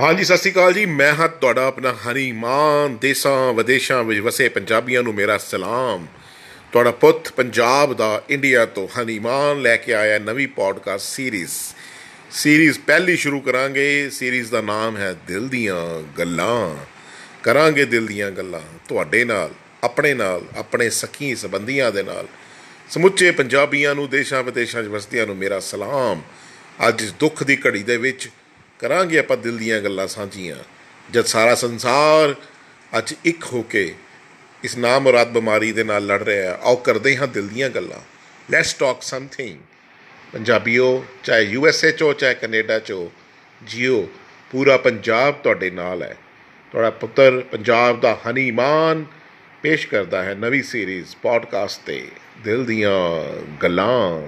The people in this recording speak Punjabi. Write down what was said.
ਹਾਂਜੀ, ਸਤਿ ਸ਼੍ਰੀ ਅਕਾਲ ਜੀ। ਮੈਂ ਹਾਂ ਤੁਹਾਡਾ ਆਪਣਾ ਹਨੀਮਾਨ ਦੇਸਾਂ, ਵਿਦੇਸ਼ਾਂ ਵਿੱਚ ਵਸੇ ਪੰਜਾਬੀਆਂ ਨੂੰ ਮੇਰਾ ਸਲਾਮ। ਤੁਹਾਡਾ ਪੁੱਤ ਪੰਜਾਬ ਦਾ ਇੰਡੀਆ ਤੋਂ ਹਨੀਮਾਨ ਲੈ ਕੇ ਆਇਆ ਨਵੀਂ ਪੋਡਕਾਸਟ ਸੀਰੀਜ਼ ਸੀਰੀਜ਼ ਪਹਿਲੀ ਸ਼ੁਰੂ ਕਰਾਂਗੇ। ਸੀਰੀਜ਼ ਦਾ ਨਾਮ ਹੈ ਦਿਲ ਦੀਆਂ ਗੱਲਾਂ। ਕਰਾਂਗੇ ਦਿਲ ਦੀਆਂ ਗੱਲਾਂ ਤੁਹਾਡੇ ਨਾਲ, ਆਪਣੇ ਨਾਲ, ਆਪਣੇ ਸਖੀ ਸੰਬੰਧੀਆਂ ਦੇ ਨਾਲ। ਸਮੁੱਚੇ ਪੰਜਾਬੀਆਂ ਨੂੰ, ਦੇਸ਼ਾਂ ਵਿਦੇਸ਼ਾਂ 'ਚ ਵਸਦਿਆਂ ਨੂੰ ਮੇਰਾ ਸਲਾਮ। ਅੱਜ ਇਸ ਦੁੱਖ ਦੀ ਘੜੀ ਦੇ ਵਿੱਚ ਕਰਾਂਗੇ ਆਪਾਂ ਦਿਲ ਦੀਆਂ ਗੱਲਾਂ ਸਾਂਝੀਆਂ। ਜਦ ਸਾਰਾ ਸੰਸਾਰ ਅੱਜ ਇੱਕ ਹੋ ਕੇ ਇਸ ਨਾਮੁਰਾਦ ਬਿਮਾਰੀ ਦੇ ਨਾਲ ਲੜ ਰਿਹਾ ਹੈ, ਆਓ ਕਰਦੇ ਹਾਂ ਦਿਲ ਦੀਆਂ ਗੱਲਾਂ। ਲੈਟਸ ਟਾਕ ਸਮਥਿੰਗ ਪੰਜਾਬੀਓ, ਚਾਹੇ ਯੂ ਐਸ ਏ ਚੋ ਚਾਹੇ ਕੈਨੇਡਾ ਚੋ ਜੀਓ, ਪੂਰਾ ਪੰਜਾਬ ਤੁਹਾਡੇ ਨਾਲ ਹੈ। ਤੁਹਾਡਾ ਪੁੱਤਰ ਪੰਜਾਬ ਦਾ ਹਨੀਮਾਨ ਪੇਸ਼ ਕਰਦਾ ਹੈ ਨਵੀਂ ਸੀਰੀਜ਼ ਪੋਡਕਾਸਟ ਤੇ ਦਿਲ ਦੀਆਂ ਗੱਲਾਂ।